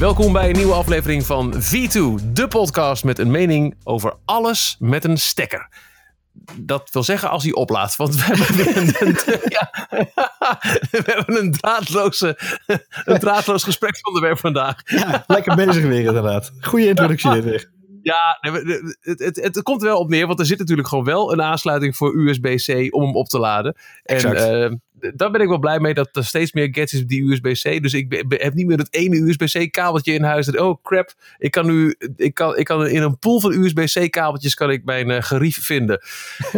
Welkom bij een nieuwe aflevering van V2, de podcast met een mening over alles met een stekker. Dat wil zeggen als hij oplaadt, want we hebben weer een, ja, we hebben een, draadloze, een draadloos gespreksonderwerp vandaag. Ja, lekker bezig weer inderdaad. Goede introductie dit weer. Ja, het, het, het, komt er wel op neer, want er zit natuurlijk gewoon wel een aansluiting voor USB-C om hem op te laden. Exact. En uh, daar ben ik wel blij mee dat er steeds meer gadgets die USB-C. Dus ik heb niet meer het ene USB-C kabeltje in huis. oh crap, ik kan nu, ik kan, ik kan in een pool van USB-C kabeltjes kan ik mijn uh, gerief vinden.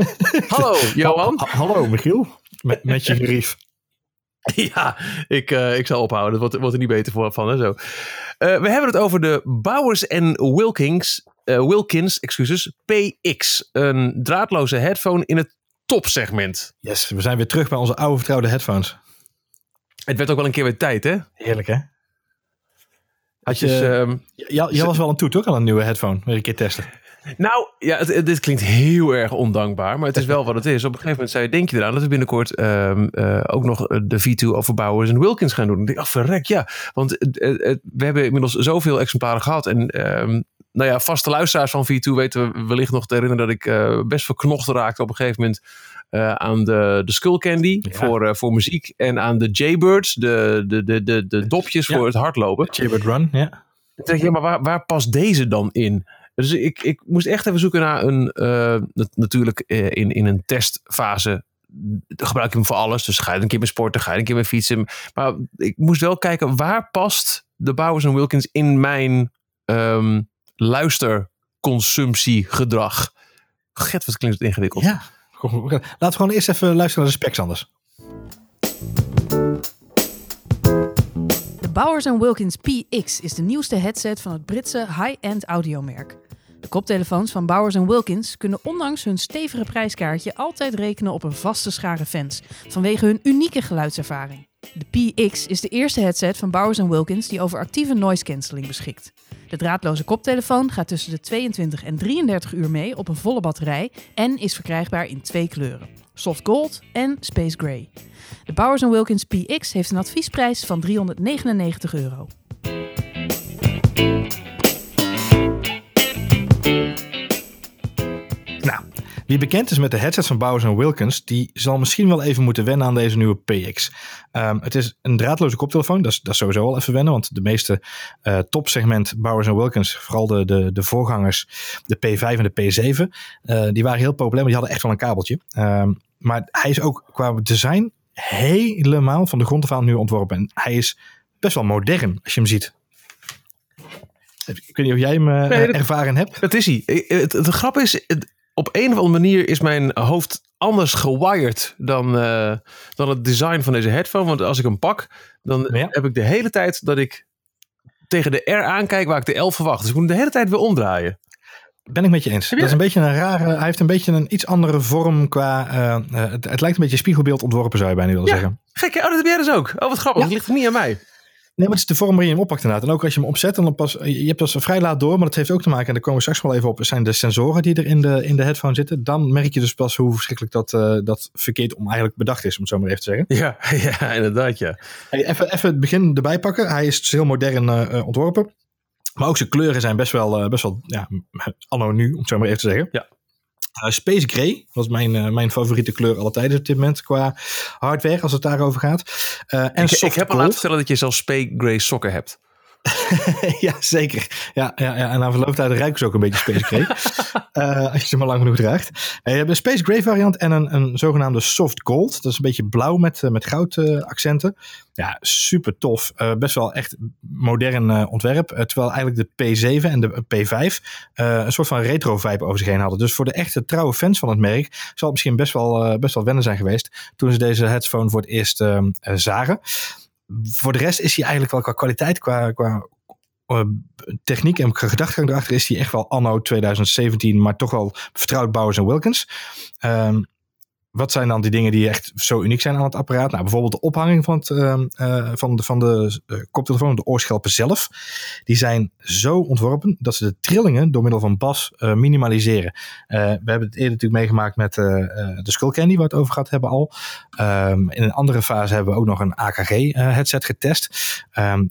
Hallo Johan. Ha hallo Michiel, met, met je gerief. Ja, ik, uh, ik zal ophouden. Dat wordt, wordt er niet beter voor, van. Hè, zo. Uh, we hebben het over de Bowers Wilkins, uh, Wilkins excuses, PX. Een draadloze headphone in het topsegment. Yes, we zijn weer terug bij onze oude vertrouwde headphones. Het werd ook wel een keer weer tijd, hè? Heerlijk, hè? Had je, dus, um, jij was wel een toe, toch? Al een nieuwe headphone. Weer een keer testen. Nou, ja, het, dit klinkt heel erg ondankbaar, maar het is wel wat het is. Op een gegeven moment zei denk je eraan dat we binnenkort um, uh, ook nog de V2 over Bowers en Wilkins gaan doen. Ik dacht, ach verrek, ja. Want uh, uh, we hebben inmiddels zoveel exemplaren gehad en um, nou ja, vaste luisteraars van V2 weten we wellicht nog te herinneren dat ik uh, best verknocht raakte op een gegeven moment uh, aan de, de Skull Candy ja. voor, uh, voor muziek en aan de Jaybirds, de, de, de, de, de dopjes ja. voor het hardlopen. Jaybird Run, ja. Ik dacht, ja, maar waar, waar past deze dan in? Dus ik, ik moest echt even zoeken naar een, uh, natuurlijk in, in een testfase gebruik ik hem voor alles. Dus ga je een keer met sporten, ga je een keer met fietsen. Maar ik moest wel kijken, waar past de Bowers Wilkins in mijn um, luisterconsumptiegedrag? Get, wat klinkt het ingewikkeld. Ja, laten we gewoon eerst even luisteren naar de specs anders. De Bowers Wilkins PX is de nieuwste headset van het Britse high-end audiomerk. De koptelefoons van Bowers Wilkins kunnen ondanks hun stevige prijskaartje altijd rekenen op een vaste schare fans, vanwege hun unieke geluidservaring. De PX is de eerste headset van Bowers Wilkins die over actieve noise cancelling beschikt. De draadloze koptelefoon gaat tussen de 22 en 33 uur mee op een volle batterij en is verkrijgbaar in twee kleuren: soft gold en space gray. De Bowers Wilkins PX heeft een adviesprijs van 399 euro. Wie bekend is met de headsets van Bowers Wilkins, die zal misschien wel even moeten wennen aan deze nieuwe PX. Um, het is een draadloze koptelefoon, dat is, dat is sowieso wel even wennen, want de meeste uh, topsegment Bowers Wilkins, vooral de, de, de voorgangers, de P5 en de P7, uh, die waren heel populair, maar die hadden echt wel een kabeltje. Um, maar hij is ook qua design helemaal van de grond af aan nu ontworpen. En hij is best wel modern als je hem ziet. Ik weet niet of jij hem nee, dat, ervaren hebt. Dat is hij. De grap is, op een of andere manier is mijn hoofd anders gewired dan, uh, dan het design van deze headphone. Want als ik hem pak, dan ja. heb ik de hele tijd dat ik tegen de R aankijk waar ik de L verwacht. Dus ik moet hem de hele tijd weer omdraaien. Ben ik met je eens. Je? Dat is een beetje een rare. Hij heeft een beetje een iets andere vorm qua. Uh, uh, het, het, lijkt een beetje spiegelbeeld ontworpen, zou je bijna willen ja. zeggen. Gek, oh, dat heb jij dus ook. Oh, wat grappig. Ja. Dat ligt er niet aan mij. Nee, maar het is de vorm waarin je hem oppakt inderdaad. En ook als je hem opzet, dan pas, je hebt dat vrij laat door, maar dat heeft ook te maken, en daar komen we straks wel even op, zijn de sensoren die er in de, in de headphone zitten. Dan merk je dus pas hoe verschrikkelijk dat, uh, dat verkeerd om eigenlijk bedacht is, om het zo maar even te zeggen. Ja, ja inderdaad ja. Hey, even, even het begin erbij pakken. Hij is dus heel modern uh, ontworpen. Maar ook zijn kleuren zijn best wel, uh, best wel ja, anno nu, om het zo maar even te zeggen. Ja. Uh, Space Gray was mijn, uh, mijn favoriete kleur alle tijden op dit moment qua hardware, als het daarover gaat. Uh, en ik, ik heb al laten vertellen dat je zelfs Space Gray sokken hebt. ja, zeker. Ja, ja, ja. en na verloop tijd ruiken ze ook een beetje Space Gray. uh, als je ze maar lang genoeg draagt. je hebt een Space Gray variant en een, een zogenaamde Soft Gold. Dat is een beetje blauw met, uh, met goud uh, accenten. Ja, super tof. best wel echt modern ontwerp. terwijl eigenlijk de P7 en de P5 een soort van retro vibe over zich heen hadden. Dus voor de echte trouwe fans van het merk zal het misschien best wel, best wel wennen zijn geweest. Toen ze deze headphone voor het eerst zagen voor de rest is hij eigenlijk wel qua kwaliteit, qua, qua uh, techniek en gedachtegang erachter is hij echt wel anno 2017, maar toch wel vertrouwd Bowers en Wilkins. Um, wat zijn dan die dingen die echt zo uniek zijn aan het apparaat? Nou, bijvoorbeeld de ophanging van, het, uh, van de, van de uh, koptelefoon, de oorschelpen zelf. Die zijn zo ontworpen dat ze de trillingen door middel van bas minimaliseren. we hebben het eerder natuurlijk meegemaakt met de Skullcandy, waar we het over gehad hebben al. Um, in een andere fase hebben we ook nog een AKG-headset getest. Um,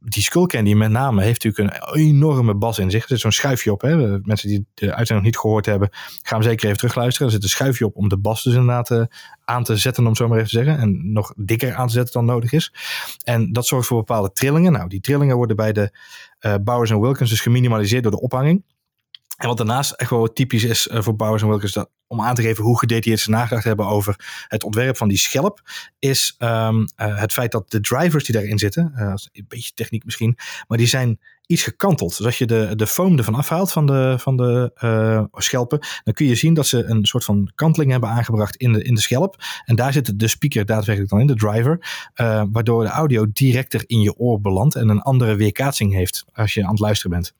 die Skullcandy met name heeft natuurlijk een enorme bas in zich. Er zit zo'n schuifje op. Hè. Mensen die de uitzending nog niet gehoord hebben, gaan hem zeker even terugluisteren. Er zit een schuifje op om de bas dus inderdaad uh, aan te zetten, om zo maar even te zeggen. En nog dikker aan te zetten dan nodig is. En dat zorgt voor bepaalde trillingen. Nou, die trillingen worden bij de uh, Bowers Wilkins dus geminimaliseerd door de ophanging. En wat daarnaast echt wel typisch is uh, voor Bowers Wilkins, dat, om aan te geven hoe gedetailleerd ze nagedacht hebben over het ontwerp van die schelp, is um, uh, het feit dat de drivers die daarin zitten, uh, een beetje techniek misschien, maar die zijn iets gekanteld. Dus als je de, de foam ervan afhaalt van de, van de schelpen, dan kun je zien dat ze een soort van kanteling hebben aangebracht in de, in de schelp. En daar zit de speaker daadwerkelijk dan in, de driver, waardoor de audio directer in je oor belandt en een andere weerkaatsing heeft als je aan het luisteren bent.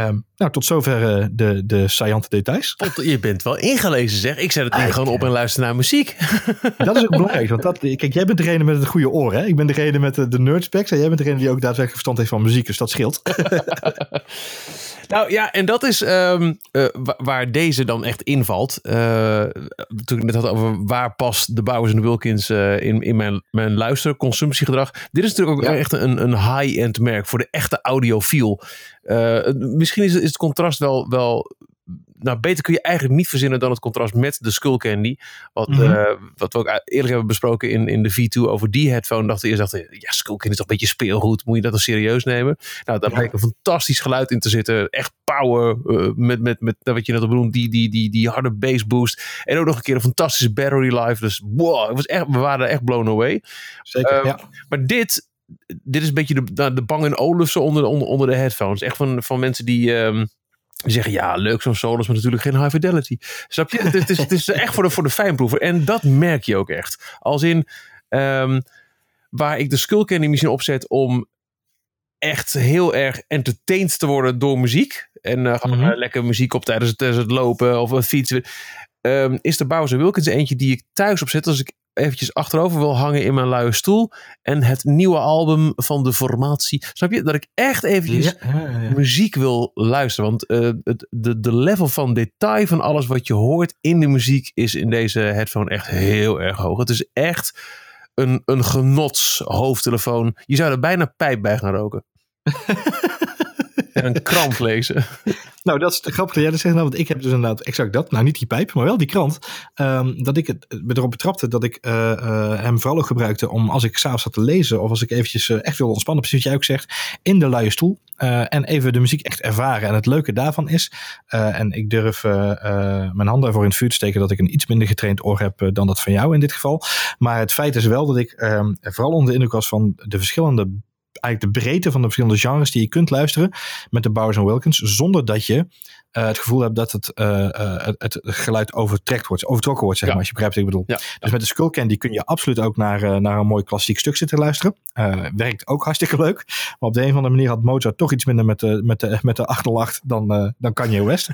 Um, nou, tot zover uh, de, de saillante details. Je bent wel ingelezen, zeg. Ik zet het ding gewoon op en luister naar muziek. Dat is ook belangrijk. Want dat, kijk, jij bent degene met het goede oor. Hè? Ik ben degene met de, de nerdspecs. En jij bent degene die ook daadwerkelijk verstand heeft van muziek. Dus dat scheelt. Nou ja, en dat is um, uh, waar deze dan echt invalt. Uh, toen ik net had over waar past de Bowers en de Wilkins uh, in, in mijn, mijn luisterconsumptiegedrag. Dit is natuurlijk ook ja. echt een, een high-end merk voor de echte audiofiel. misschien is, is het contrast wel, wel nou, beter kun je eigenlijk niet verzinnen dan het contrast met de Skullcandy. Wat, mm -hmm. uh, wat we ook eerlijk hebben besproken in, in de V2 over die headphone. Dachten eerst dachten, ja, Skullcandy is toch een beetje speelgoed. Moet je dat dan serieus nemen? Nou, daar ja. bleek een fantastisch geluid in te zitten. Echt power. Uh, met, met, met wat je net al bedoelt, die, die, die, die harde bass boost. En ook nog een keer een fantastische battery life. Dus wow, het was echt, we waren echt blown away. Zeker, uh, ja. Maar dit, dit is een beetje de, de Bang Olufsen onder, onder, onder de headphones. Echt van, van mensen die... Um, die zeggen, ja, leuk zo'n solos, maar natuurlijk geen high fidelity. Snap je? het, is, het is echt voor de, voor de fijnproever. En dat merk je ook echt. Als in, um, waar ik de Skullcandy misschien opzet om echt heel erg entertained te worden door muziek. En uh, gewoon mm -hmm. lekker muziek op tijdens het, tijdens het lopen of het fietsen. Um, is de Bowser Wilkins eentje die ik thuis opzet als ik eventjes achterover wil hangen in mijn luie stoel. En het nieuwe album van de formatie. Snap je? Dat ik echt eventjes ja, ja, ja. muziek wil luisteren. Want uh, het, de, de level van detail van alles wat je hoort in de muziek is in deze headphone echt heel erg hoog. Het is echt een, een genots hoofdtelefoon. Je zou er bijna pijp bij gaan roken. en een krant lezen. Nou, dat is grappig dat jij dat zegt. Nou, want ik heb dus inderdaad exact dat. Nou, niet die pijp, maar wel die krant. Um, dat ik het, erop betrapte dat ik uh, uh, hem vooral ook gebruikte om als ik s'avonds zat te lezen. Of als ik eventjes uh, echt wil ontspannen, precies wat jij ook zegt. In de luie stoel. en even de muziek echt ervaren. En het leuke daarvan is. en ik durf mijn handen ervoor in het vuur te steken dat ik een iets minder getraind oor heb dan dat van jou in dit geval. Maar het feit is wel dat ik um, vooral onder de indruk was van de verschillende eigenlijk de breedte van de verschillende genres die je kunt luisteren met de Bowers Wilkins, zonder dat je uh, het gevoel hebt dat het, uh, uh, het, het, geluid overtrekt wordt, overtrokken wordt, zeg ja. maar, als je begrijpt wat ik bedoel. Ja. Dus met de Skullcandy kun je absoluut ook naar, naar een mooi klassiek stuk zitten luisteren. werkt ook hartstikke leuk. Maar op de een of andere manier had Mozart toch iets minder met de, met de, met de 808 dan, dan Kanye West.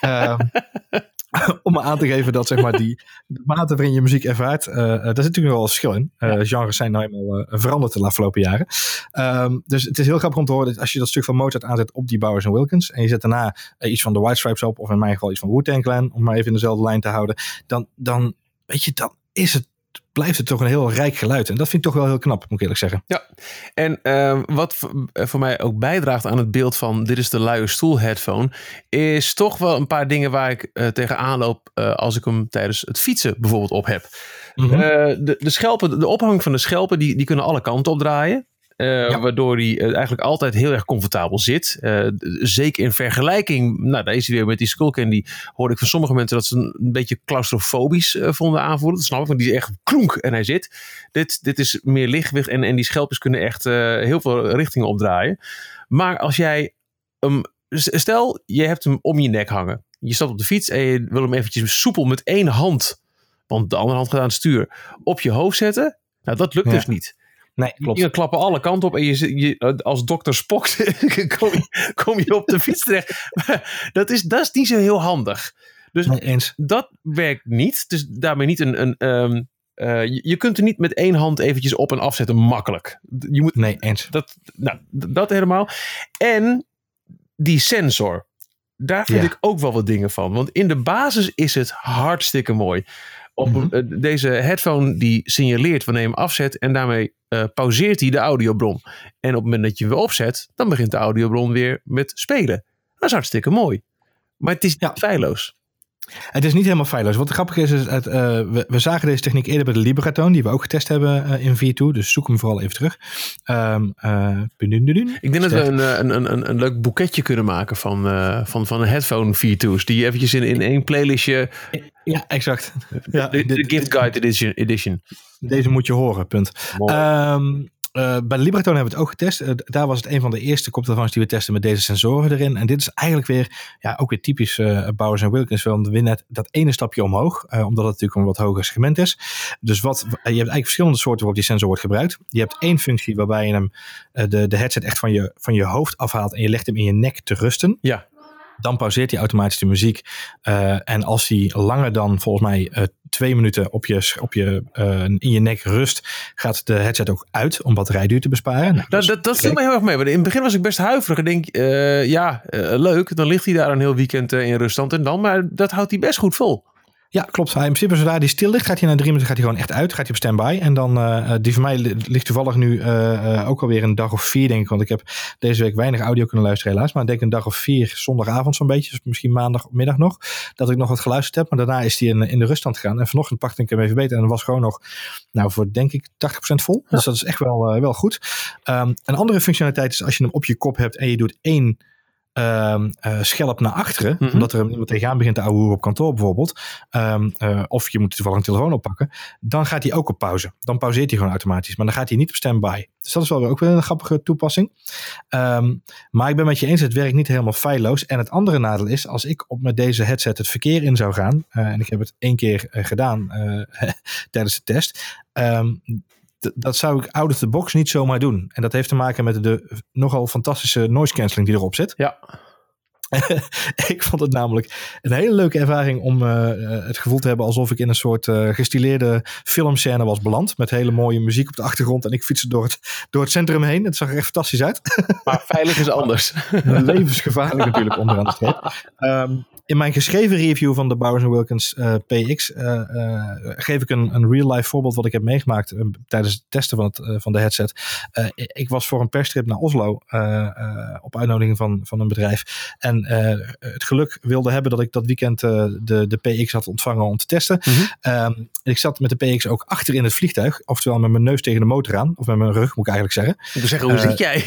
om aan te geven dat zeg maar, die de mate waarin je muziek ervaart, uh, daar zit natuurlijk wel een verschil in. Uh, genres zijn nou eenmaal uh, veranderd de afgelopen jaren. Um, dus het is heel grappig om te horen dat als je dat stuk van Mozart aanzet op die Bowers Wilkins en je zet daarna iets van de White Stripes op, of in mijn geval iets van Wu-Tang Clan, om maar even in dezelfde lijn te houden, dan, dan weet je, dan is het blijft het toch een heel rijk geluid. En dat vind ik toch wel heel knap, moet ik eerlijk zeggen. Ja, en uh, wat voor mij ook bijdraagt aan het beeld van dit is de luie stoel headphone, is toch wel een paar dingen waar ik uh, tegenaan loop uh, als ik hem tijdens het fietsen bijvoorbeeld op heb. Mm -hmm. de, de, schelpen, de ophang van de schelpen, die, die kunnen alle kanten opdraaien. Uh, ja. Waardoor hij uh, eigenlijk altijd heel erg comfortabel zit. Uh, zeker in vergelijking, nou deze weer met die Skullcandy, hoorde ik van sommige mensen dat ze een, een beetje claustrofobisch vonden aanvoelen. Dat snap ik, want die is echt klonk en hij zit. Dit, dit is meer lichtgewicht en, en die schelpjes kunnen echt heel veel richtingen opdraaien. Maar als jij hem, stel je hebt hem om je nek hangen. Je stapt op de fiets en je wil hem eventjes soepel met één hand, want de andere hand gaat aan het stuur, op je hoofd zetten. Nou, dat lukt ja. dus niet. Nee, klopt. Je klappen alle kanten op en je, je als dokter Spock kom, je, kom je op de fiets terecht. dat, is, dat is niet zo heel handig. Dus Nee, eens. dat werkt niet. Dus daarmee niet een. een ehm, eh, je, je kunt er niet met één hand eventjes op en afzetten makkelijk. Je moet Nee, eens. dat, nou, dat helemaal. En die sensor. Daar vind Ja. ik ook wel wat dingen van. Want in de basis is het hartstikke mooi. Op, Mhm. eh, deze headphone die signaleert wanneer je hem afzet. En daarmee eh, pauzeert hij de audiobron. En op het moment dat je hem weer opzet. Dan begint de audiobron weer met spelen. Dat is hartstikke mooi. Maar het is Ja. niet feilloos. Het is niet helemaal feilloos. Wat grappig is, is het, eh, we, we zagen deze techniek eerder bij de Libratoon, die we ook getest hebben eh, in V2. Dus zoek hem vooral even terug. Ehm budundudun. Ik denk dat we een, een, een, een, leuk boeketje kunnen maken van, van, van een headphone V2's. Die je eventjes in, in één playlistje. Ja, exact. Ja, de, Gift Guide edition. edition. Deze moet je horen, punt. Mooi. Eh, bij Libratoon hebben we het ook getest. Eh, daar was het een van de eerste koptelefoons die we testen met deze sensoren erin. En dit is eigenlijk weer, ja, ook weer typisch eh Bowers Wilkins. Want we net dat ene stapje omhoog, omdat het natuurlijk een wat hoger segment is. Dus wat, je hebt eigenlijk verschillende soorten waarop die sensor wordt gebruikt. Je hebt één functie waarbij je hem, de, de headset echt van je, van je hoofd afhaalt en je legt hem in je nek te rusten. Ja. Dan pauzeert hij automatisch de muziek. Eh, en als hij langer dan volgens mij eh, twee minuten op je, op je, eh, in je nek rust, gaat de headset ook uit om batterijduur te besparen. Nou, Dat, dat, dat viel me heel erg mee. Want in het begin was ik best huiverig. Ik denk, ja, leuk. Dan ligt hij daar een heel weekend in ruststand. En dan, maar dat houdt hij best goed vol. Ja, klopt. Hij, in principe, zodra hij stil ligt, gaat hij na drie minuten gaat hij gewoon echt uit. Gaat hij op standby. En dan, eh, eh, die van mij li- ligt toevallig nu eh, ook alweer een dag of vier, denk ik. Want ik heb deze week weinig audio kunnen luisteren, helaas. Maar ik denk een dag of vier, zondagavond zo'n beetje. Dus misschien maandagmiddag nog. Dat ik nog wat geluisterd heb. Maar daarna is hij in, in de ruststand gegaan. En vanochtend pakte ik hem even beter. En dat was gewoon nog, nou, voor denk ik 80% vol. Dus dat is echt wel, wel goed. Ehm, een andere functionaliteit is als je hem op je kop hebt en je doet één eh, schelp naar achteren, Mhm. omdat er iemand tegenaan begint te ouwen op kantoor bijvoorbeeld, eh, of je moet toevallig een telefoon oppakken, dan gaat hij ook op pauze. Dan pauzeert hij gewoon automatisch, maar dan gaat hij niet op standby. Dus dat is wel weer ook weer een grappige toepassing. Ehm, maar ik ben met je eens, het werkt niet helemaal feilloos. En het andere nadeel is, als ik op met deze headset het verkeer in zou gaan, eh, en ik heb het één keer gedaan tijdens de test, dat zou ik out of the box niet zomaar doen. En dat heeft te maken met de nogal fantastische noise cancelling die erop zit. Ja. ik vond het namelijk een hele leuke ervaring om eh, eh, het gevoel te hebben alsof ik in een soort eh, gestileerde filmscène was beland. Met hele mooie muziek op de achtergrond en ik fietste door het, door het centrum heen. Het zag er echt fantastisch uit. Maar veilig is anders. Levensgevaarlijk natuurlijk onderaan de streep. Ehm, in mijn geschreven review van de Bowers Wilkins eh, PX eh, eh, geef ik een, een real-life voorbeeld wat ik heb meegemaakt tijdens het testen van, het, van de headset. Ik was voor een perstrip naar Oslo op uitnodiging van, van een bedrijf. En het geluk wilde hebben dat ik dat weekend de, de PX had ontvangen om te testen. Mhm. Ehm, ik zat met de PX ook achter in het vliegtuig. Oftewel met mijn neus tegen de motor aan. Of met mijn rug moet ik eigenlijk zeggen. Ik wil zeggen, hoe zit jij?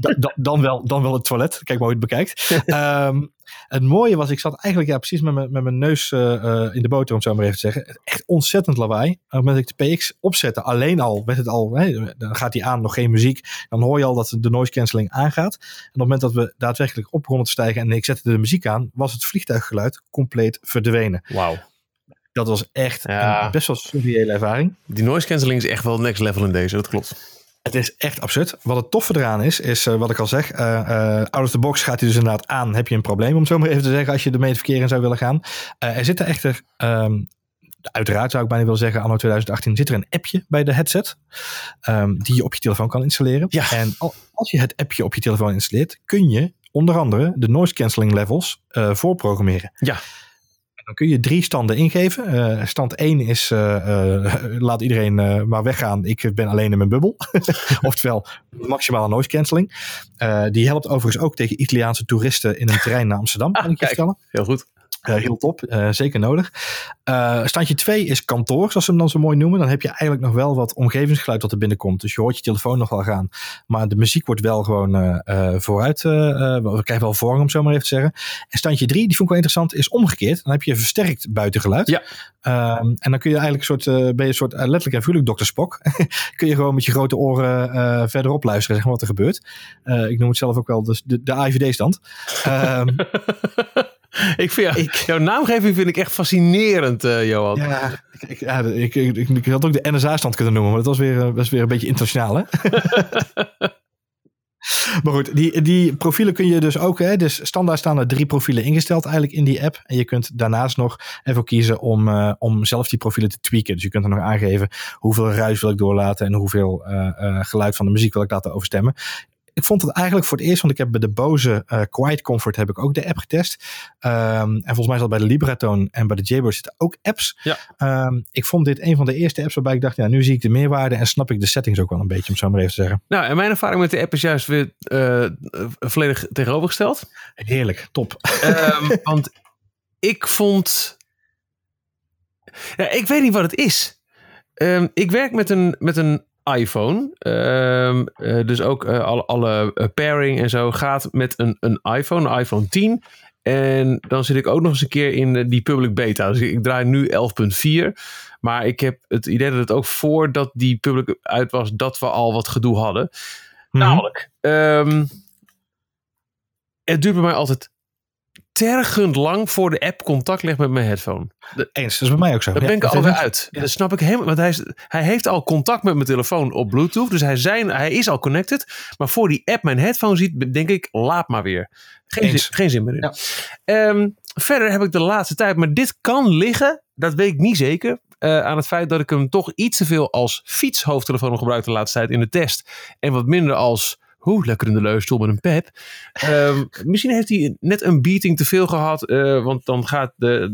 Da- da- dan, wel, dan wel het toilet. Kijk maar hoe je het bekijkt. Ehm, het mooie was, ik zat eigenlijk ja, precies met mijn, met mijn neus eh, eh, in de boter, om het zo maar even te zeggen. Echt ontzettend lawaai. Op het moment dat ik de PX opzette, alleen al, werd het al, hè, dan gaat hij aan, nog geen muziek. Dan hoor je al dat de noise cancelling aangaat. En op het moment dat we daadwerkelijk op begonnen te stijgen en ik zette de muziek aan, was het vliegtuiggeluid compleet verdwenen. Wauw. Dat was echt Ja. een best wel surreële ervaring. Die noise cancelling is echt wel next level in deze, dat klopt. Het is echt absurd. Wat het toffe eraan is, is eh, wat ik al zeg. eh eh, out of the box gaat hij dus inderdaad aan. Heb je een probleem, om zo maar even te zeggen, als je ermee het verkeer in zou willen gaan. Er zit er echter, ehm, uiteraard zou ik bijna willen zeggen, anno 2018 zit er een appje bij de headset. ehm, die je op je telefoon kan installeren. Ja. En al- als je het appje op je telefoon installeert, kun je onder andere de noise cancelling levels voorprogrammeren. Ja. Dan kun je drie standen ingeven. Eh, stand 1 is eh, eh, laat iedereen maar weggaan. Ik ben alleen in mijn bubbel. Oftewel maximale noise cancelling. Die helpt overigens ook tegen Italiaanse toeristen in een trein naar Amsterdam. Kan ik je vertellen. Heel goed. Eh, heel top, eh, zeker nodig. Eh, standje 2 is kantoor, zoals ze hem dan zo mooi noemen. Dan heb je eigenlijk nog wel wat omgevingsgeluid wat er binnenkomt. Dus je hoort je telefoon nog wel gaan. Maar de muziek wordt wel gewoon eh, eh, vooruit. eh, eh, we krijgen wel vorm, om zo maar even te zeggen. En standje 3, die vond ik wel interessant, is omgekeerd. Dan heb je versterkt buitengeluid. Ja. Ehm, en dan kun je eigenlijk een soort, eh, ben je een soort eh, letterlijk en vuurlijk Dr. Spock. kun je gewoon met je grote oren eh, verderop luisteren, zeg maar, wat er gebeurt. Eh, ik noem het zelf ook wel de, de, de AIVD-stand. Ehm ik vind, jouw naamgeving vind ik echt fascinerend, eh, Johan. Ja, ik, ja, ik, ik, had ook de NSA-stand kunnen noemen, maar dat was weer, eh, weer een beetje internationaal, hè? maar goed, die, die profielen kun je dus ook. Hè, dus standaard staan er drie profielen ingesteld eigenlijk in die app. En je kunt daarnaast nog even kiezen om, uh, om zelf die profielen te tweaken. Dus je kunt er nog aangeven hoeveel ruis wil ik doorlaten en hoeveel uh, geluid van de muziek wil ik laten overstemmen ik vond het eigenlijk voor het eerst, want ik heb bij de Bose uh, Quiet Comfort heb ik ook de app getest. Um, en volgens mij zat bij de Libratone en bij de Jaybird zitten ook apps. Ja. Um, ik vond dit een van de eerste apps waarbij ik dacht, ja, nu zie ik de meerwaarde en snap ik de settings ook wel een beetje, om zo maar even te zeggen. Nou, en mijn ervaring met de app is juist weer uh, volledig tegenovergesteld. Heerlijk, top. Um, want ik vond... Ja, ik weet niet wat het is. Ik werk met een, met een iPhone. Um, uh, dus ook uh, alle, alle uh, pairing en zo gaat met een, een iPhone, een iPhone 10. En dan zit ik ook nog eens een keer in die public beta. Dus ik, ik draai nu 11.4. Maar ik heb het idee dat het ook voordat die public uit was, dat we al wat gedoe hadden. Mhm. Namelijk, um, het duurt bij mij altijd tergend lang voor de app contact legt met mijn headphone. De, Eens, dat is bij mij ook zo. Daar Ja, ben ik alweer uit. Dat snap ik helemaal. Want hij, is, hij heeft al contact met mijn telefoon op Bluetooth. Dus hij, zijn, hij is al connected. Maar voor die app mijn headphone ziet, denk ik, laat maar weer. Geen, Eens. zin, geen zin meer in. Ehm, verder heb ik de laatste tijd, maar dit kan liggen, dat weet ik niet zeker. eh, aan het feit dat ik hem toch iets te veel als fietshoofdtelefoon gebruik de laatste tijd in de test. En wat minder als hoe lekker in de leunstoel met een pep. Ehm, misschien heeft hij net een beating te veel gehad. eh, want dan, gaat de,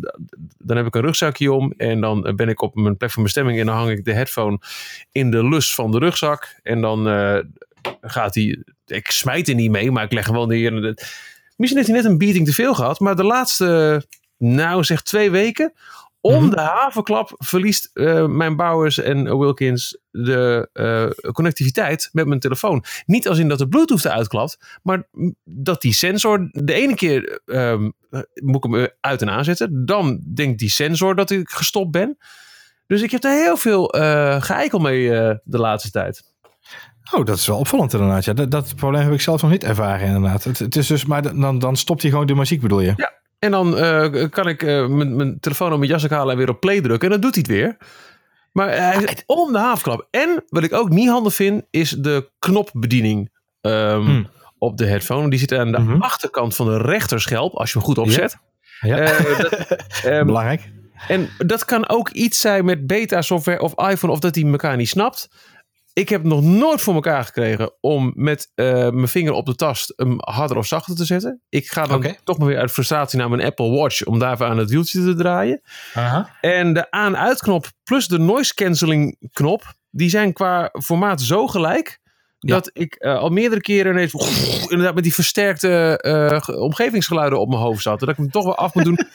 dan heb ik een rugzakje om. En dan ben ik op mijn plek van bestemming. En dan hang ik de headphone in de lus van de rugzak. En dan eh, gaat hij. Ik smijt er niet mee, maar ik leg hem wel neer. Misschien heeft hij net een beating te veel gehad. Maar de laatste, nou zeg twee weken. Om Mhm. de havenklap verliest eh, mijn Bowers en Wilkins de eh, connectiviteit met mijn telefoon. Niet als in dat de Bluetooth eruit klapt, maar dat die sensor de ene keer ehm, moet ik hem uit en aanzetten. Dan denkt die sensor dat ik gestopt ben. Dus ik heb er heel veel eh geëikel mee eh, de laatste tijd. Oh, dat is wel opvallend inderdaad. Ja, dat, dat probleem heb ik zelf nog niet ervaren inderdaad. Het, het is dus, maar dan, dan stopt hij gewoon de muziek bedoel je? En dan eh, kan ik eh, mijn mijn telefoon op mijn jas halen en weer op play drukken. En dan doet hij het weer. Maar hij is om de havenklap. En wat ik ook niet handig vind, is de knopbediening ehm, Hmm. op de headphone. Die zit aan de Mhm. achterkant van de rechterschelp, als je hem goed opzet. Ja. Eh, dat, ehm, Belangrijk. en dat kan ook iets zijn met beta-software of iPhone, of dat hij elkaar niet snapt. Ik heb nog nooit voor elkaar gekregen om met eh, mijn vinger op de tast hem harder of zachter te zetten. Ik ga dan toch maar weer uit frustratie naar mijn Apple Watch om daar even aan het wieltje te draaien. En de aan-uitknop plus de noise cancelling knop, die zijn qua formaat zo gelijk. Ja. Dat ik eh, al meerdere keren ineens inderdaad met die versterkte eh, ge- omgevingsgeluiden op mijn hoofd zat. Dat ik hem toch wel af moet doen.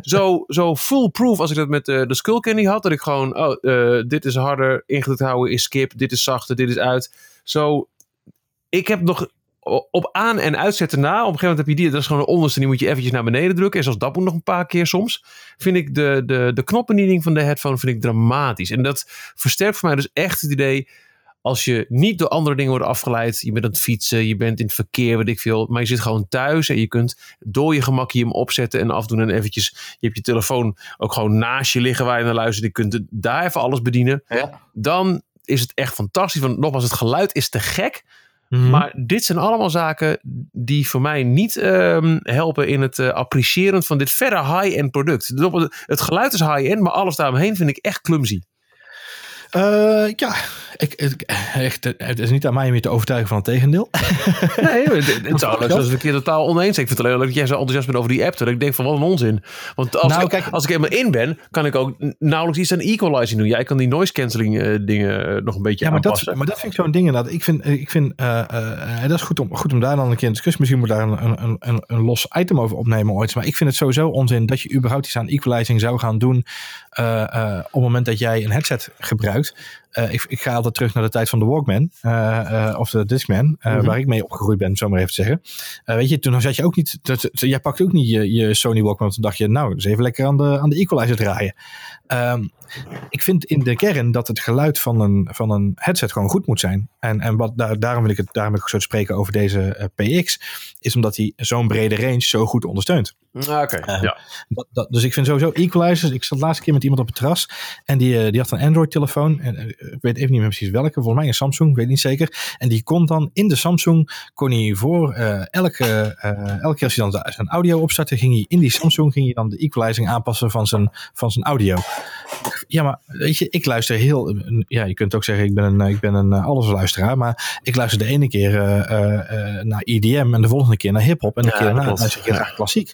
zo, zo foolproof als ik dat met eh, de Skull Candy had. Dat ik gewoon, oh, eh, dit is harder, ingedrukt houden is skip, dit is zachter, dit is uit. Zo, ik heb nog op aan- en uitzetten na. Op een gegeven moment heb je die, dat is gewoon de onderste, die moet je eventjes naar beneden drukken. En zoals dat moet nog een paar keer soms. Vind ik de, de, de knopbediening van de headphone vind ik dramatisch. En dat versterkt voor mij dus echt het idee als je niet door andere dingen wordt afgeleid. Je bent aan het fietsen, je bent in het verkeer, weet ik veel. Maar je zit gewoon thuis en je kunt door je gemakje hem opzetten en afdoen. En eventjes, je hebt je telefoon ook gewoon naast je liggen waar je naar luistert. Je kunt daar even alles bedienen. Ja. Dan is het echt fantastisch. Want nogmaals, het geluid is te gek. Mhm. Maar dit zijn allemaal zaken die voor mij niet ehm, helpen in het eh, appreciëren van dit verre high-end product. Het- Het geluid is high-end, maar alles daaromheen vind ik echt clumsy. Eh, ja, ik, ik- echt, het is niet aan mij om je te overtuigen van het tegendeel. Nee, het, het, zou leuk zijn als keer totaal oneens. Ik vind het alleen leuk dat jij zo enthousiast bent over die app. Dat ik denk van wat een onzin. Want als, Nou, ik, kijk- als ik helemaal in ben, kan ik ook nauwelijks iets aan equalizing doen. Jij kan die noise cancelling eh, dingen eh, nog een beetje Ja, maar dat, maar dat vind ik zo'n ding inderdaad. Ik vind, ik vind dat is goed om, goed om daar dan een keer in discussie. Misschien moet daar een, een, een, een los item over opnemen ooit. Maar ik vind het sowieso onzin dat je überhaupt iets aan equalizing zou gaan doen. op het moment dat jij een headset gebruikt. gebruikt. Eh, ik, ik ga altijd terug naar de tijd van de Walkman. eh, eh, of de Discman. Mhm. Waar ik mee opgegroeid ben, om zo maar even te zeggen. Weet je, toen zat je ook niet. Dat, jij pakte ook niet je, je Sony Walkman. Toen dacht je, nou, dus even lekker aan de, aan de equalizer draaien. Ehm, ik vind in de kern dat het geluid van een, van een headset gewoon goed moet zijn. En, en wat, daar, daarom wil ik het daarom wil ik zo te spreken over deze PX. Is omdat hij zo'n brede range zo goed ondersteunt. Ah, Oké, ja. Dat, dat, dus ik vind sowieso equalizers. Ik zat de laatste keer met iemand op het terras. En die, die had een Android telefoon. En, ik weet even niet meer precies welke, volgens mij een Samsung, ik weet niet zeker. En die kon dan in de Samsung, kon hij voor elke, elke keer als hij dan zijn audio opstartte, ging hij in die Samsung, ging hij dan de equalizing aanpassen van zijn, van zijn audio. Ja, maar weet je, ik luister heel, ja, je kunt ook zeggen, ik ben een, ik ben een allesluisteraar, maar ik luister de ene keer naar EDM en de volgende keer naar hip-hop en de keer daarna luister ik naar klassiek.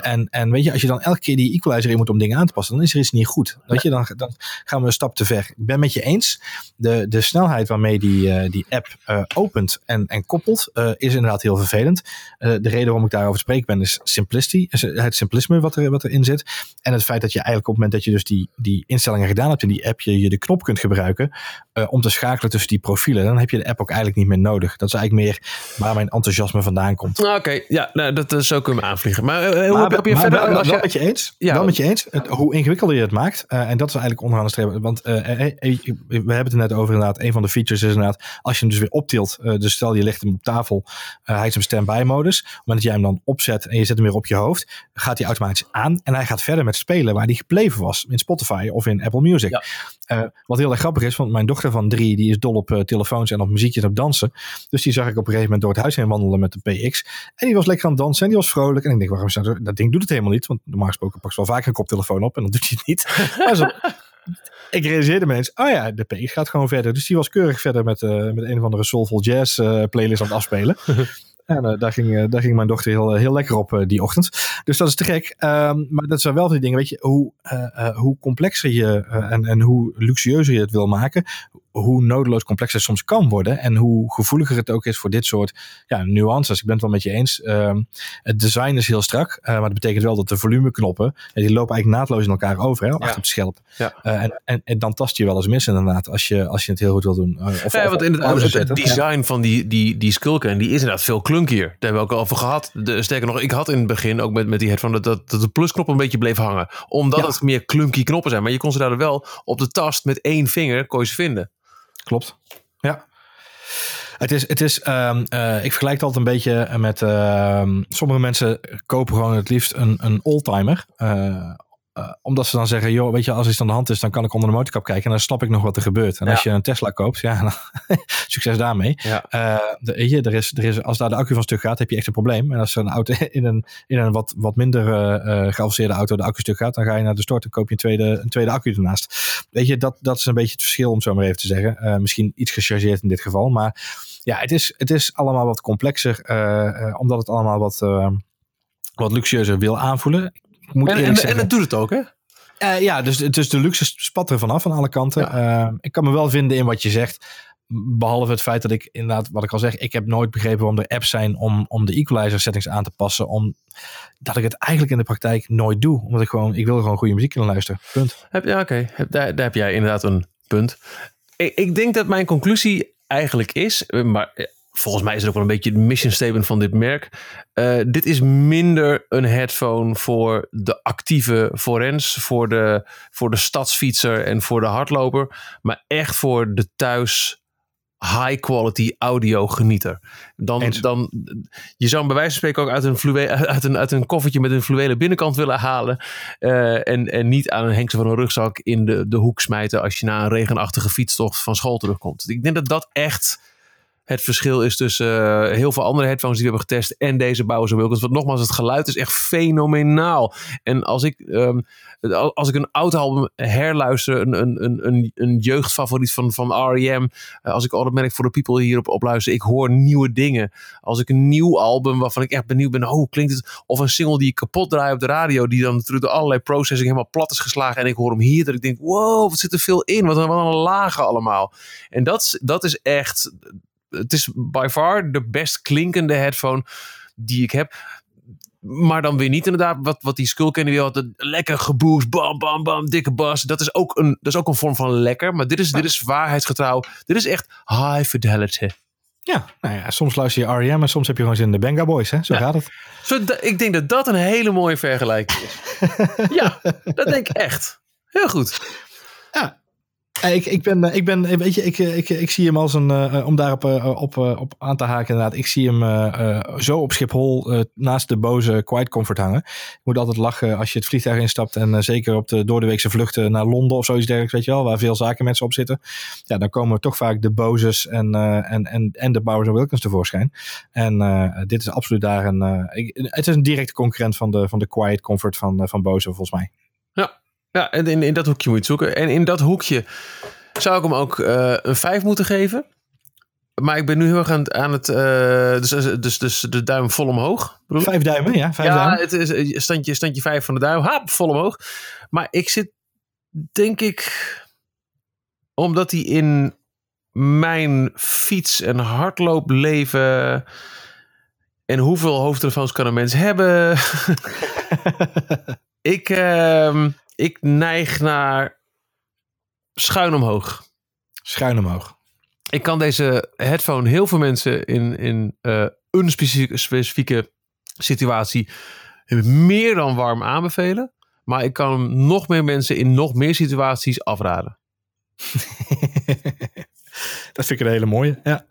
en, en weet je, als je dan elke keer die equalizer in moet om dingen aan te passen, dan is er iets niet goed. Weet je, dan, dan gaan we een stap te ver. Ik ben met je eens. De, de snelheid waarmee die, die app opent en, en koppelt, is inderdaad heel vervelend. de reden waarom ik daarover spreek ben, is simplicity, het simplisme wat, er, wat erin zit. En het feit dat je eigenlijk op het moment dat je dus die, die instellingen gedaan hebt in die app, je, je de knop kunt gebruiken om te schakelen tussen die profielen. Dan heb je de app ook eigenlijk niet meer nodig. Dat is eigenlijk meer waar mijn enthousiasme vandaan komt. Oké, okay, ja, nou, dat zo kunnen we aanvliegen. Maar, hoe heb je verder? Wel, wel met je eens. Ja. Wel met je eens. hoe ingewikkelder je het maakt. en dat is eigenlijk onderaan de streep. Want we hebben het er net over inderdaad. Een van de features is inderdaad, als je hem dus weer optilt. Uh, dus stel je legt hem op tafel, uh, hij is een standby modus. Op het moment dat jij hem dan opzet en je zet hem weer op je hoofd, gaat hij automatisch aan. En hij gaat verder met spelen waar hij gebleven was. In Spotify of in Apple Music. Ja. Uh, wat heel erg grappig is, want mijn dochter van drie, die is dol op telefoons en op muziekjes en op dansen. Dus die zag ik op een gegeven moment door het huis heen wandelen met de PX. En die was lekker aan het dansen en die was vrolijk. En ik denk, waarom zou dat ding doet het helemaal niet? Want normaal gesproken pak ze wel vaker een koptelefoon op en dan doet hij het niet. maar zo, ik realiseerde me eens, oh ja, de PX gaat gewoon verder. Dus die was keurig verder met, uh, met een of andere Soulful Jazz playlist aan het afspelen. En uh, daar, ging, daar ging mijn dochter heel, heel lekker op die ochtend. Dus dat is te gek. Um, maar dat zijn wel die dingen, weet je, hoe, hoe complexer je en, en hoe luxueuzer je het wil maken, hoe nodeloos complex het soms kan worden. En hoe gevoeliger het ook is voor dit soort ja, nuances. Ik ben het wel met je eens. Uh, het design is heel strak. Uh, maar dat betekent wel dat de volumeknoppen. die lopen eigenlijk naadloos in elkaar over. Hè, achter ja. het schelp. Ja. Uh, en, en, en, dan tast je wel eens mis inderdaad. Als je, als je het heel goed wil doen. of, ja, want inderdaad, het, het design van die, die, die skulken. Die is inderdaad veel klunkier. Daar hebben we ook al over gehad. De, sterker nog, ik had in het begin ook met, met die headphone. Dat, dat de plusknop een beetje bleef hangen. Omdat het meer klunky knoppen zijn. Maar je kon ze daar wel op de tast met één vinger kon je ze vinden. Klopt. Ja. Het is, het is um, uh, ik vergelijk het altijd een beetje met. Uh, sommige mensen kopen gewoon het liefst een, een oldtimer. Uh, uh, omdat ze dan zeggen, joh, weet je, als iets aan de hand is, dan kan ik onder de motorkap kijken en dan snap ik nog wat er gebeurt. En als je een Tesla koopt, ja, succes daarmee. Ja. Uh, de, je, er is, er is, als daar de accu van stuk gaat, heb je echt een probleem. En als er een auto in een, in een wat, wat minder uh, geavanceerde auto de accu stuk gaat, dan ga je naar de stort en koop je een tweede, een tweede accu ernaast. Weet je, dat, dat is een beetje het verschil, om zo maar even te zeggen. misschien iets gechargeerd in dit geval, maar ja, het is, het is allemaal wat complexer, omdat het allemaal wat wat luxueuzer wil aanvoelen moet en, en, en het doet het ook, hè? Uh, ja, dus, dus de luxe spat er vanaf van alle kanten. Uh, ik kan me wel vinden in wat je zegt. Behalve het feit dat ik inderdaad, wat ik al zeg, ik heb nooit begrepen waarom er apps zijn om, om de equalizer settings aan te passen. Omdat ik het eigenlijk in de praktijk nooit doe. Omdat ik gewoon, ik wil gewoon goede muziek kunnen luisteren. Punt. Heb, ja, oké. Okay. Daar, daar heb jij inderdaad een punt. Ik, ik denk dat mijn conclusie eigenlijk is, maar volgens mij is het ook wel een beetje het mission statement van dit merk. Uh, dit is minder een headphone voor de actieve forens, voor de, voor de stadsfietser en voor de hardloper. Maar echt voor de thuis high quality audio genieter. Dan, dan, je zou hem bij wijze van spreken ook uit een, flue, uit een, uit een koffertje met een fluwelen binnenkant willen halen. Uh, en, en niet aan een hengsel van een rugzak in de, de hoek smijten als je na een regenachtige fietstocht van school terugkomt. Ik denk dat dat echt het verschil is tussen uh, heel veel andere headphones die we hebben getest en deze Bowers Wilkins. Want nogmaals, het geluid is echt fenomenaal. En als ik, um, als ik een oud album herluister, een, een, een, een jeugdfavoriet van, van R.E.M., uh, als ik Automatic for the People hierop op luister, ik hoor nieuwe dingen. Als ik een nieuw album waarvan ik echt benieuwd ben, oh, hoe klinkt het? Of een single die ik kapot draai op de radio, die dan natuurlijk door allerlei processing helemaal plat is geslagen en ik hoor hem hier, dat ik denk, wow, wat zit er veel in? Wat wat een lagen allemaal. En dat, dat is echt het is by far de best klinkende headphone die ik heb. Maar dan weer niet inderdaad wat, wat die Skullcandy had. Lekker geboost, bam, bam, bam, dikke bas. Dat is ook een, dat is ook een vorm van lekker. Maar dit is, dit is waarheidsgetrouw. Dit is echt high fidelity. Ja, nou ja, soms luister je R.E.M. en soms heb je gewoon zin in de Benga Boys. Hè? Zo gaat het. Zo, ik denk dat dat een hele mooie vergelijking is. ja, dat denk ik echt. Heel goed. Ja, ik, ik, ben, ik ben, weet je, ik, ik, ik zie hem als een, om daarop op, op aan te haken inderdaad. Ik zie hem zo op Schiphol naast de boze Quiet Comfort hangen. Ik moet altijd lachen als je het vliegtuig instapt en zeker op de doordeweekse vluchten naar Londen of zoiets dergelijks, weet je wel, waar veel zakenmensen op zitten. Ja, dan komen toch vaak de bozes en, en, en, en de Bowers Wilkins tevoorschijn. En dit is absoluut daar een, het is een directe concurrent van de, van de Quiet Comfort van, van Bose volgens mij. Ja, ja, en in, in dat hoekje moet je zoeken. En in dat hoekje zou ik hem ook uh, een 5 moeten geven. Maar ik ben nu heel erg aan, aan het. Uh, dus, dus, dus de duim vol omhoog. Vijf duimen, ja. Vijf ja, duimen. het is standje, standje vijf van de duim. Hap, vol omhoog. Maar ik zit, denk ik. Omdat hij in mijn fiets- en hardloopleven. En hoeveel hoofdtelefoons kan een mens hebben? ik. Uh, ik neig naar schuin omhoog. Schuin omhoog. Ik kan deze headphone heel veel mensen in, in uh, een specifieke, specifieke situatie meer dan warm aanbevelen. Maar ik kan hem nog meer mensen in nog meer situaties afraden. dat vind ik een hele mooie. Ja.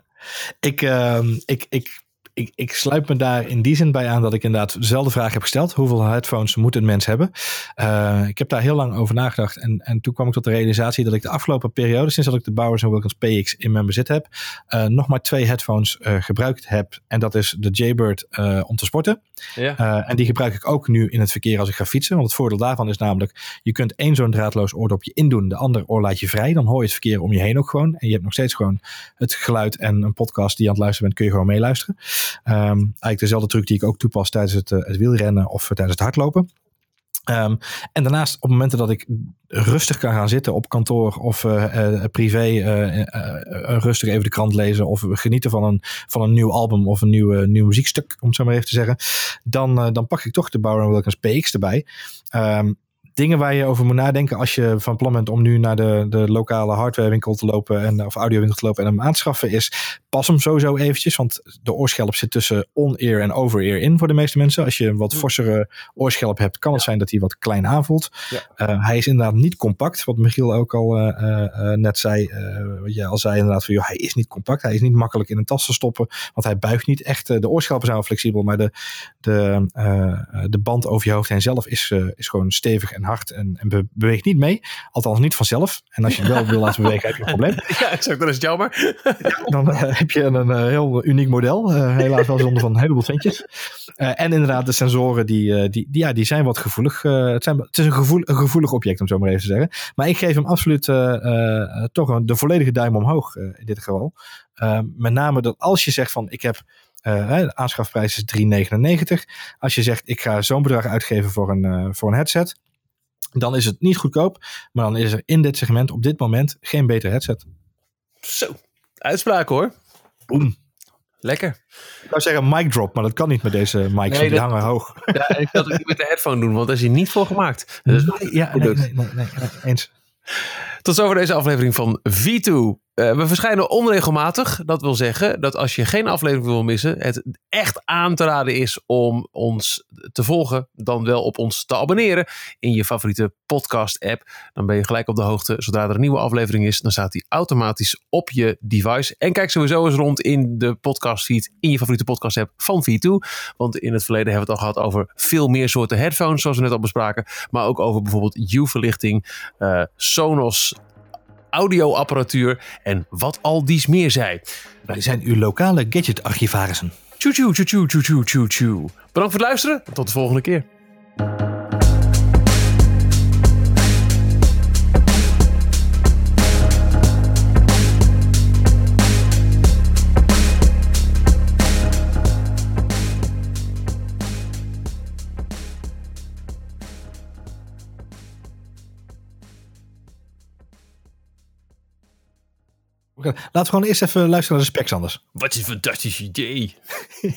Ik, uh, ik, ik ik, ik sluit me daar in die zin bij aan dat ik inderdaad dezelfde vraag heb gesteld. Hoeveel headphones moet een mens hebben? Uh, ik heb daar heel lang over nagedacht. En, en toen kwam ik tot de realisatie dat ik de afgelopen periode, sinds dat ik de Bowers Wilkins PX in mijn bezit heb, uh, nog maar twee headphones uh, gebruikt heb. En dat is de Jaybird om te sporten. Ja. en die gebruik ik ook nu in het verkeer als ik ga fietsen. Want het voordeel daarvan is namelijk, je kunt één zo'n draadloos oordopje indoen. De andere oor laat je vrij. Dan hoor je het verkeer om je heen ook gewoon. En je hebt nog steeds gewoon het geluid en een podcast die je aan het luisteren bent, kun je gewoon meeluisteren. Um, eigenlijk dezelfde truc die ik ook toepas tijdens het, het wielrennen of tijdens het hardlopen. Um, en daarnaast, op momenten dat ik rustig kan gaan zitten op kantoor of uh, privé, rustig even de krant lezen of genieten van een, van een nieuw album of een nieuw, nieuw muziekstuk, om het zo maar even te zeggen, dan, dan pak ik toch de Bauer Wilkins PX erbij. Um, dingen waar je over moet nadenken als je van plan bent om nu naar de, de lokale hardwarewinkel te lopen en, of audiowinkel te lopen en hem aan te schaffen is, pas hem sowieso eventjes, want de oorschelp zit tussen on-ear en over-ear in voor de meeste mensen. Als je een wat forsere oorschelp hebt, kan het zijn dat hij wat klein aanvoelt. Ja. Uh, hij is inderdaad niet compact, wat Michiel ook al uh, uh, net zei. wat je al zei inderdaad van, joh, hij is niet compact, hij is niet makkelijk in een tas te stoppen, want hij buigt niet echt. de oorschelpen zijn wel flexibel, maar de, de, de band over je hoofd heen zelf is, is gewoon stevig en hard en, en beweegt niet mee. Althans niet vanzelf. En als je het wel wil laten bewegen, heb je een probleem. Ja, exact. Dan is het jammer. Ja, dan heb je een, een heel uniek model. Uh, helaas wel zonder van een heleboel centjes. Uh, en inderdaad, de sensoren die, die, die, ja, die zijn wat gevoelig. het, zijn, het is een, gevoel, een gevoelig object, om zo maar even te zeggen. Maar ik geef hem absoluut toch een, de volledige duim omhoog in dit geval. met name dat als je zegt van ik heb uh, de aanschafprijs is 3,99. Als je zegt, ik ga zo'n bedrag uitgeven voor een, uh, voor een headset, dan is het niet goedkoop. Maar dan is er in dit segment op dit moment geen betere headset. Zo, uitspraak hoor. Boom. Lekker. Ik zou zeggen mic drop, maar dat kan niet met deze mics. Nee, die hangen hoog. Ja, ik wil het niet met de headphone doen, want daar is hij niet voor gemaakt. Dus nee, ja, nee, nee, nee, nee, eens. Tot zover deze aflevering van V2. Uh, we verschijnen onregelmatig. Dat wil zeggen dat als je geen aflevering wil missen, het echt aan te raden is om ons te volgen, dan wel op ons te abonneren in je favoriete podcast-app. Dan ben je gelijk op de hoogte. Zodra er een nieuwe aflevering is, dan staat die automatisch op je device. En kijk sowieso eens rond in de podcastfeed in je favoriete podcast-app van V2. Want in het verleden hebben we het al gehad over veel meer soorten headphones, zoals we net al bespraken. Maar ook over bijvoorbeeld U-verlichting, uh, Sonos audioapparatuur en wat al dies meer zij. Wij zijn uw lokale gadget-archivarissen. Tjoe tjoe tjoe tjoe tjoe tjoe tjoe. Bedankt voor het luisteren en tot de volgende keer. Laten we gewoon eerst even luisteren naar de specs anders. Wat een fantastisch idee.